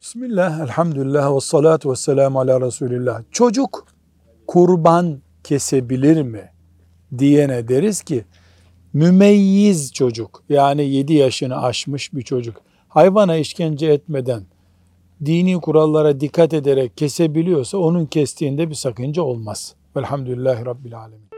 Bismillah, elhamdülillah ve salatu ve selamu ala Resulillah. Çocuk kurban kesebilir mi diyene deriz ki mümeyyiz çocuk yani 7 yaşını aşmış bir çocuk hayvana işkence etmeden dini kurallara dikkat ederek kesebiliyorsa onun kestiğinde bir sakınca olmaz. Velhamdülillahi Rabbil Alemin.